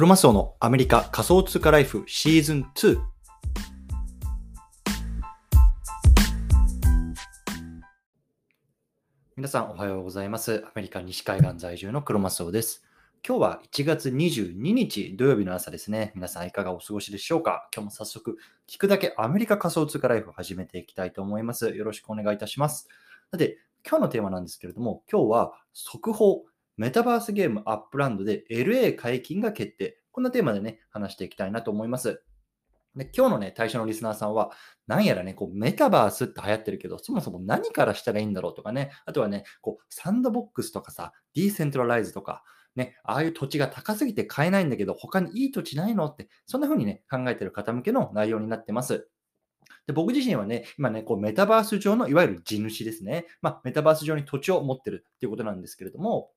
クロマスオのアメリカ仮想通貨ライフシーズン2。皆さんおはようございます。アメリカ西海岸在住のクロマスオです。今日は1月22日土曜日の朝ですね。皆さんいかがお過ごしでしょうか？今日も早速聞くだけアメリカ仮想通貨ライフを始めていきたいと思います。よろしくお願いいたします。さて、今日のテーマなんですけれども、今日は速報、メタバースゲームアップランドで LA 解禁が決定。こんなテーマでね、話していきたいなと思います。で今日のね、対象のリスナーさんは、なんやらね、こうメタバースって流行ってるけど、そもそも何からしたらいいんだろうとかね、あとはね、こうサンドボックスとかさ、ディセントラランドとか、ね、ああいう土地が高すぎて買えないんだけど、他にいい土地ないのって、そんな風にね、考えてる方向けの内容になってます。で僕自身はね、今ね、こうメタバース上のいわゆる地主ですね。まあ、メタバース上に土地を持ってるっていうことなんですけれども、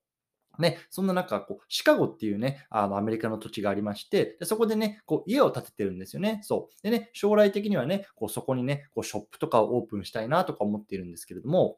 ね、そんな中、こうシカゴっていうね、あのアメリカの土地がありまして、でそこでね、こう家を建ててるんですよね。そう。でね、将来的にはね、こうそこにね、こうショップとかをオープンしたいなとか思っているんですけれども、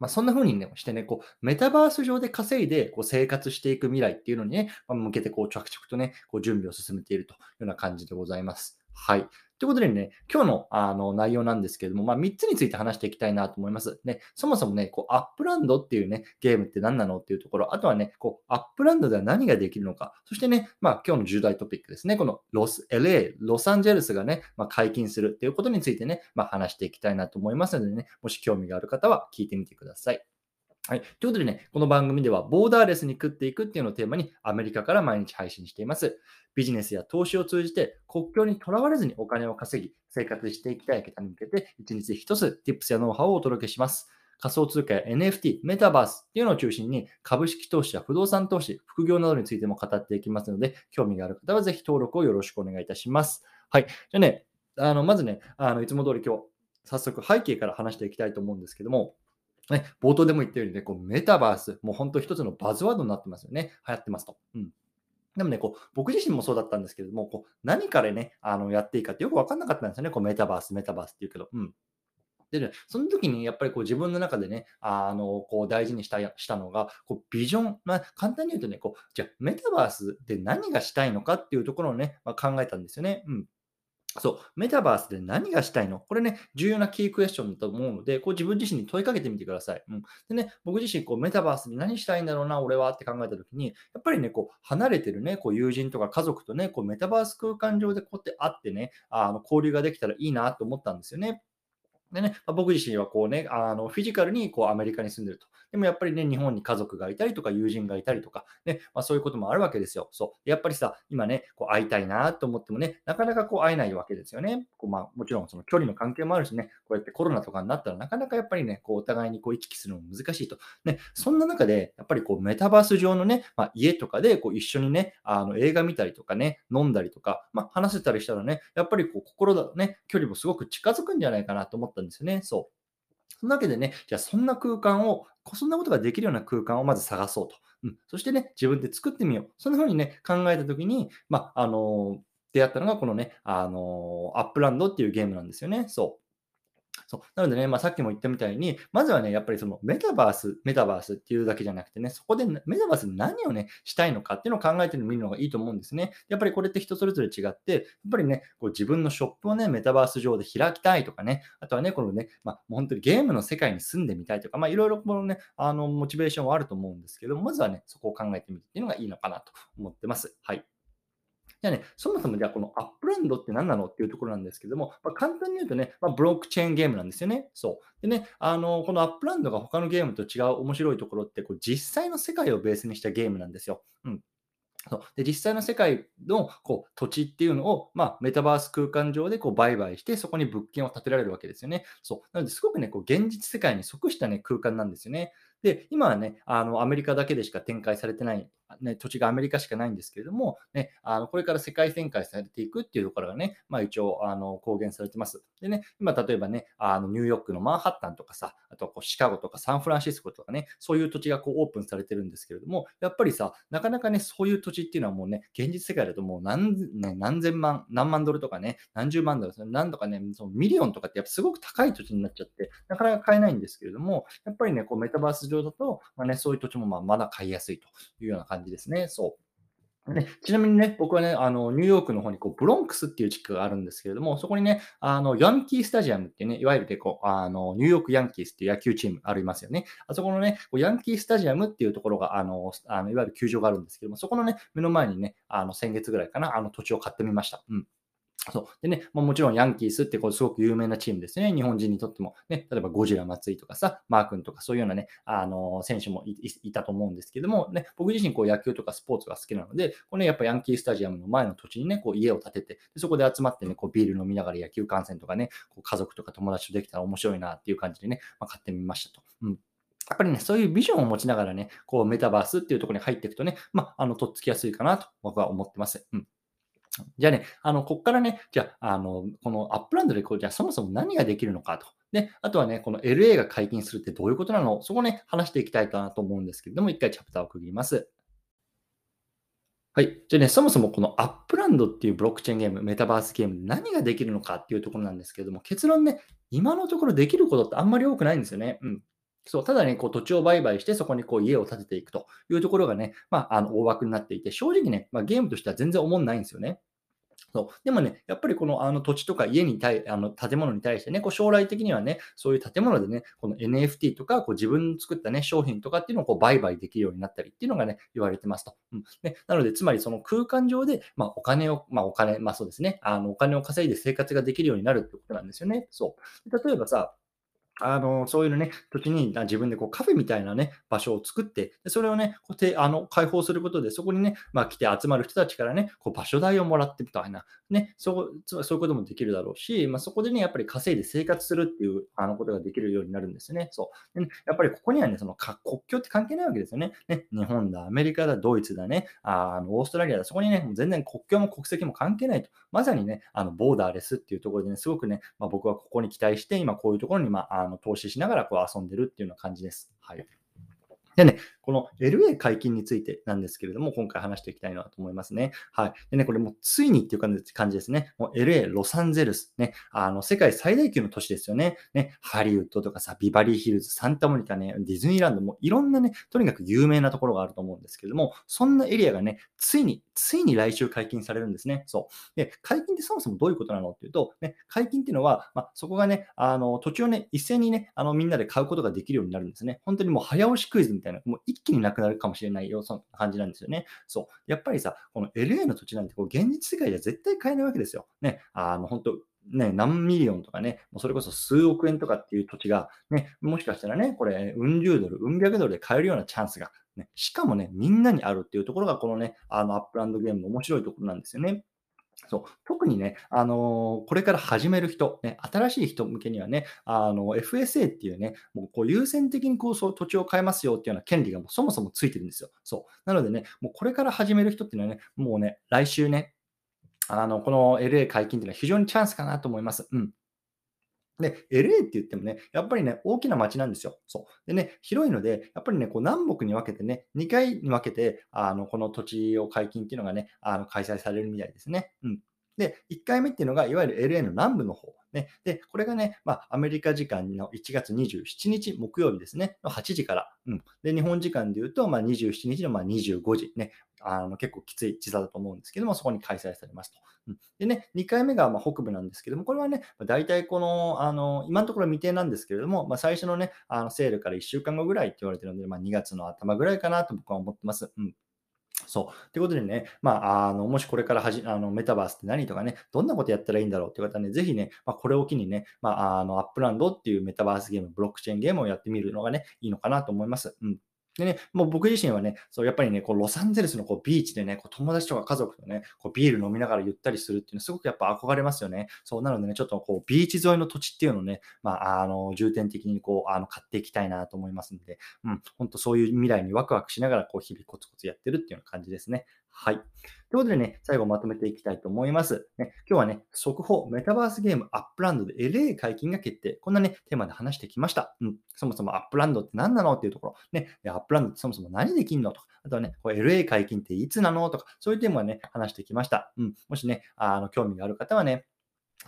まあ、そんな風にね、してね、こう、メタバース上で稼いで、こう、生活していく未来っていうのにね、まあ向けて、こう、着々とね、こう、準備を進めているというような感じでございます。はい。ということでね、今日のあの内容なんですけれども、まあ、3つについて話していきたいなと思います。ね、そもそもね、こうアップランドっていうね、ゲームって何なのっていうところ、あとはね、こうアップランドでは何ができるのか、そしてね、まあ、今日の重大トピックですね、このロス、LA、ロサンゼルスがね、まあ、解禁するっていうことについてね、まあ、話していきたいなと思いますのでね、もし興味がある方は聞いてみてください。はい。ということでね、この番組ではボーダーレスに食っていくっていうのをテーマにアメリカから毎日配信しています。ビジネスや投資を通じて国境にとらわれずにお金を稼ぎ、生活していきたい方に向けて一日一つ Tips やノウハウをお届けします。仮想通貨や NFT、メタバースっていうのを中心に株式投資や不動産投資、副業などについても語っていきますので、興味がある方はぜひ登録をよろしくお願いいたします。はい。じゃあね、あのまずね、あのいつも通り今日、早速背景から話していきたいと思うんですけども、ね、冒頭でも言ったようにね、こうメタバース、もう本当一つのバズワードになってますよね。流行ってますと。うん。でもね、こう僕自身もそうだったんですけれども、こう何からね、あのやっていいかってよく分かんなかったんですよね。こうメタバース、メタバースって言うけど。うん。でね、その時にやっぱりこう自分の中でね、あのこう大事にしたしたのが、こうビジョン、まあ、簡単に言うとね、こうじゃあメタバースで何がしたいのかっていうところをね、まあ、考えたんですよね。うん。そう、メタバースで何がしたいの？これね、重要なキークエスチョンだと思うので、こう自分自身に問いかけてみてください。うん、でね、僕自身、こうメタバースで何したいんだろうな、俺はって考えたときに、やっぱりね、こう離れてるね、こう友人とか家族とね、こうメタバース空間上でこうやって会ってね、あの交流ができたらいいなと思ったんですよね。でね、まあ、僕自身はこうね、あのフィジカルにこうアメリカに住んでると。でもやっぱりね、日本に家族がいたりとか、友人がいたりとか、ねまあ、そういうこともあるわけですよ。そうやっぱりさ、今ね、こう会いたいなと思ってもね、なかなかこう会えないわけですよね。こうまあ、もちろんその距離の関係もあるしね、こうやってコロナとかになったらなかなかやっぱりね、こうお互いにこう行き来するのも難しいと。ね、そんな中で、やっぱりこうメタバース上のね、まあ、家とかでこう一緒にね、あの映画見たりとかね、飲んだりとか、まあ、話せたりしたらね、やっぱりこう心のね、距離もすごく近づくんじゃないかなと思ったんですよね。そう。そんなわけでね、じゃあそんな空間を、そんなことができるような空間をまず探そうと。うん、そしてね、自分で作ってみよう。そんな風にね、考えたときに、まあ、あのー、出会ったのがこのね、あのー、アップランドっていうゲームなんですよね。そう。そうなのでね、まあ、さっきも言ったみたいに、まずはね、やっぱりそのメタバース、メタバースっていうだけじゃなくてね、そこでメタバースで何をね、したいのかっていうのを考えてみるのがいいと思うんですね。やっぱりこれって人それぞれ違って、やっぱりね、こう自分のショップをね、メタバース上で開きたいとかね、あとはね、このね、まあ、本当にゲームの世界に住んでみたいとか、まあ、いろいろこのね、あの、モチベーションはあると思うんですけど、まずはね、そこを考えてみるっていうのがいいのかなと思ってます。はい。じゃあね、そもそもじゃあこのアップランドって何なのっていうところなんですけども、まあ、簡単に言うとね、まあ、ブロックチェーンゲームなんですよね。そう。でね、あのこのアップランドが他のゲームと違う面白いところってこう、実際の世界をベースにしたゲームなんですよ。うん。そうで実際の世界のこう土地っていうのを、まあ、メタバース空間上でこう売買して、そこに物件を建てられるわけですよね。そうなのですごくね、こう現実世界に即した、ね、空間なんですよね。で、今はね、あのアメリカだけでしか展開されてない、ね、土地がアメリカしかないんですけれども、ね、あのこれから世界展開されていくっていうところがね、まあ、一応あの公言されてます。でね、今例えばね、あのニューヨークのマンハッタンとかさ、あとこうシカゴとかサンフランシスコとかね、そういう土地がこうオープンされてるんですけれども、やっぱりさ、なかなかね、そういう土地っていうのはもうね、現実世界だともう何,、ね、何千万、何万ドルとかね、何十万ドル、何とかね、そのミリオンとかってやっぱすごく高い土地になっちゃって、なかなか買えないんですけれども、やっぱりね、こうメタバース上だと、まあね、そういう土地もまあまだ買いやすいというような感じ感じですね。そう。ね、ちなみにね、僕はね、あの、ニューヨークの方にこうブロンクスっていう地区があるんですけれども、そこにね、あの、ヤンキースタジアムってね、いわゆるでこう、あの、ニューヨークヤンキースっていう野球チームありますよね。あそこのね、こうヤンキースタジアムっていうところが、あの、あのいわゆる球場があるんですけども、そこのね、目の前にね、あの、先月ぐらいかな、あの土地を買ってみました。うん。そう。でね、まあ、もちろんヤンキースってこうすごく有名なチームですね。日本人にとっても。ね、例えばゴジラ松井とかさ、マー君とかそういうようなね、あの選手もいたと思うんですけども、ね、僕自身こう野球とかスポーツが好きなので、これね、やっぱヤンキースタジアムの前の土地にね、こう家を建てて、でそこで集まってね、こうビール飲みながら野球観戦とかね、こう家族とか友達とできたら面白いなっていう感じでね、まあ、買ってみましたと。うんやっぱりね、そういうビジョンを持ちながらね、こうメタバースっていうところに入っていくとね、まあ、あの、とっつきやすいかなと僕は思ってます。うん。じゃあね、あの、こっからね、じゃあ、あの、このアップランドでこう、じゃあそもそも何ができるのかと。で、あとはね、この LA が解禁するってどういうことなの？そこね、話していきたいかなと思うんですけれども、一回チャプターを区切ります。はい。じゃあね、そもそもこのアップランドっていうブロックチェーンゲーム、メタバースゲーム何ができるのかっていうところなんですけれども、結論ね、今のところできることってあんまり多くないんですよね。うん。そう、ただね、こう土地を売買して、そこにこう家を建てていくというところがね、まあ、あの大枠になっていて、正直ね、まあ、ゲームとしては全然思んないんですよね。そう。でもね、やっぱりこのあの土地とか家に対、あの建物に対してね、こう将来的にはね、そういう建物でね、この NFT とか、こう自分の作ったね、商品とかっていうのをこう売買できるようになったりっていうのがね、言われてますと。うん。ね、なので、つまりその空間上で、まあお金を、まあお金、まあそうですね、あのお金を稼いで生活ができるようになるってことなんですよね。そう。例えばさ、あの、そういうね、時に自分でこうカフェみたいなね、場所を作って、それをね、こうてあの開放することで、そこにね、まあ、来て集まる人たちからね、こう場所代をもらってみたいな、ね、そうそういうこともできるだろうし、まあ、そこでね、やっぱり稼いで生活するっていうあのことができるようになるんですね。そうでねやっぱりここにはね、その国境って関係ないわけですよね。ね日本だ、アメリカだ、ドイツだね、あのオーストラリアだ、そこにね、もう全然国境も国籍も関係ないと。まさにね、あのボーダーレスっていうところでね、すごくね、まあ、僕はここに期待して、今こういうところに、まあ、あの投資しながらこう遊んでるっていうような感じです。はい。でね、この LA 解禁についてなんですけれども、今回話していきたいなと思いますね。はい。でね、これもうついにっていう感じですね。もう LA、ロサンゼルス、ね、あの、世界最大級の都市ですよね。ね、ハリウッドとかさ、ビバリーヒルズ、サンタモニカね、ディズニーランドもいろんなね、とにかく有名なところがあると思うんですけれども、そんなエリアがね、ついに、ついに来週解禁されるんですね。そう。で、解禁ってそもそもどういうことなのっていうと、ね、解禁っていうのは、まあ、そこがね、あの、土地をね、一斉にね、あの、みんなで買うことができるようになるんですね。本当にもう早押しクイズたいな、もう一気になくなるかもしれないよ、そんな感じなんですよね。そう。やっぱりさ、この LA の土地なんてこう現実世界では絶対買えないわけですよ。ね、あの、本当ね、何ミリオンとかね、もうそれこそ数億円とかっていう土地が、ね、もしかしたらね、これ、うん十ドル、うん百ドルで買えるようなチャンスが、ね、しかもね、みんなにあるっていうところが、このね、あの、アップランドゲームの面白いところなんですよね。そう、特にね、あのーこれから始める人、ね、新しい人向けにはね、あの、FSA っていうね、もうこう優先的にこうそう土地を買えますよっていうような権利がもうそもそもついてるんですよ。そう。なのでね、もうこれから始める人っていうのはね、もうね、来週ね、あの、この LA 解禁っていうのは非常にチャンスかなと思います。うん。で、LA って言ってもね、やっぱりね、大きな街なんですよ。そう。でね、広いので、やっぱりね、こう南北に分けてね、2回に分けて、あの、この土地を解禁っていうのがね、あの、開催されるみたいですね。うん。で、1回目っていうのが、いわゆる LA の南部の方。ね。で、これがね、まあ、アメリカ時間の1月27日木曜日ですね、の8時から。うん。で、日本時間で言うと、まあ、27日のまあ25時ね。あの結構きつい時差だと思うんですけども、そこに開催されますと。うん、でね、2回目がま北部なんですけども、これはね、大体この、あの今のところ未定なんですけれども、まあ、最初のね、あのセールから1週間後ぐらいって言われてるので、まあ、2月の頭ぐらいかなと僕は思ってます。うんそう。ということでね、まあ、あの、もしこれからはじ、あの、メタバースって何とかね、どんなことやったらいいんだろうっていう方はね、ぜひね、まあ、これを機にね、まあ、あの、アップランドっていうメタバースゲーム、ブロックチェーンゲームをやってみるのがね、いいのかなと思います。うん。でね、もう僕自身はね、そうやっぱりね、こうロサンゼルスのこうビーチでね、こう友達とか家族とね、こうビール飲みながらゆったりするっていうのはすごくやっぱ憧れますよね。そうなのでね、ちょっとこうビーチ沿いの土地っていうのをね、まあ、あの、重点的にこう、あの、買っていきたいなと思いますんで、うん、本当そういう未来にワクワクしながら、こう日々コツコツやってるっていうような感じですね。はい。ということでね、最後まとめていきたいと思います。ね、今日はね、速報、メタバースゲームアップランドで LA 解禁が決定。こんなね、テーマで話してきました。うん。そもそもアップランドって何なのっていうところ。ね、アップランドってそもそも何できんのとか。あとはね、こ LA 解禁っていつなのとか、そういうテーマはね、話してきました。うん。もしね、あの、興味がある方はね、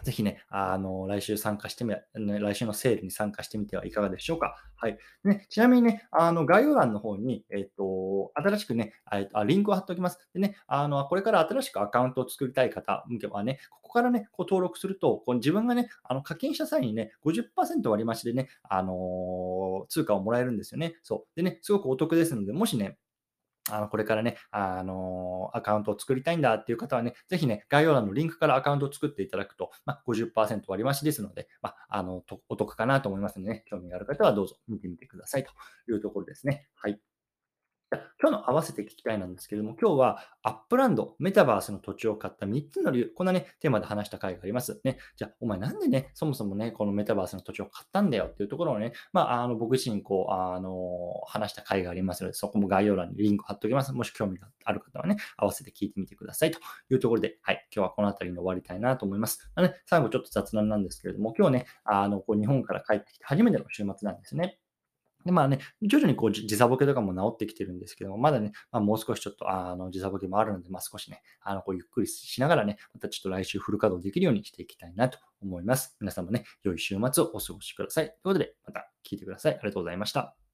ぜひね、あの、来週参加してみ、ね、来週のセールに参加してみてはいかがでしょうか。はい。ね、ちなみにね、あの、概要欄の方に、えっ、と、新しくね、あリンクを貼っておきます。でね、あの、これから新しくアカウントを作りたい方向けはね、ここからね、こう登録すると、こう自分がね、あの課金した際にね、50%割増でね、あの通貨をもらえるんですよね。そう。でね、すごくお得ですので、もしね、あの、これからね、あの、アカウントを作りたいんだっていう方はね、ぜひね、概要欄のリンクからアカウントを作っていただくと、まあ、50%割増しですので、まあ、あの、お得かなと思いますのでね、興味がある方はどうぞ見てみてくださいというところですね。はい。今日の合わせて聞きたいなんですけれども、今日はアップランド、メタバースの土地を買った3つの理由、こんなね、テーマで話した回があります？ね、じゃあ、お前なんでね、そもそもね、このメタバースの土地を買ったんだよっていうところをね、まあ、あの、僕自身、こう、あの、話した回がありますので、そこも概要欄にリンク貼っておきます。もし興味がある方はね、合わせて聞いてみてくださいというところで、はい、今日はこの辺りに終わりたいなと思います。ね、最後ちょっと雑談なんですけれども、今日ね、あの、こう日本から帰ってきて初めての週末なんですね。で、まあね、徐々にこう時差ボケとかも治ってきてるんですけども、まだね、まあ、もう少しちょっとあの時差ボケもあるので、まあ、少しね、あのこうゆっくりしながらね、またちょっと来週フル稼働できるようにしていきたいなと思います。皆さんもね、良い週末をお過ごしください。ということで、また聞いてください。ありがとうございました。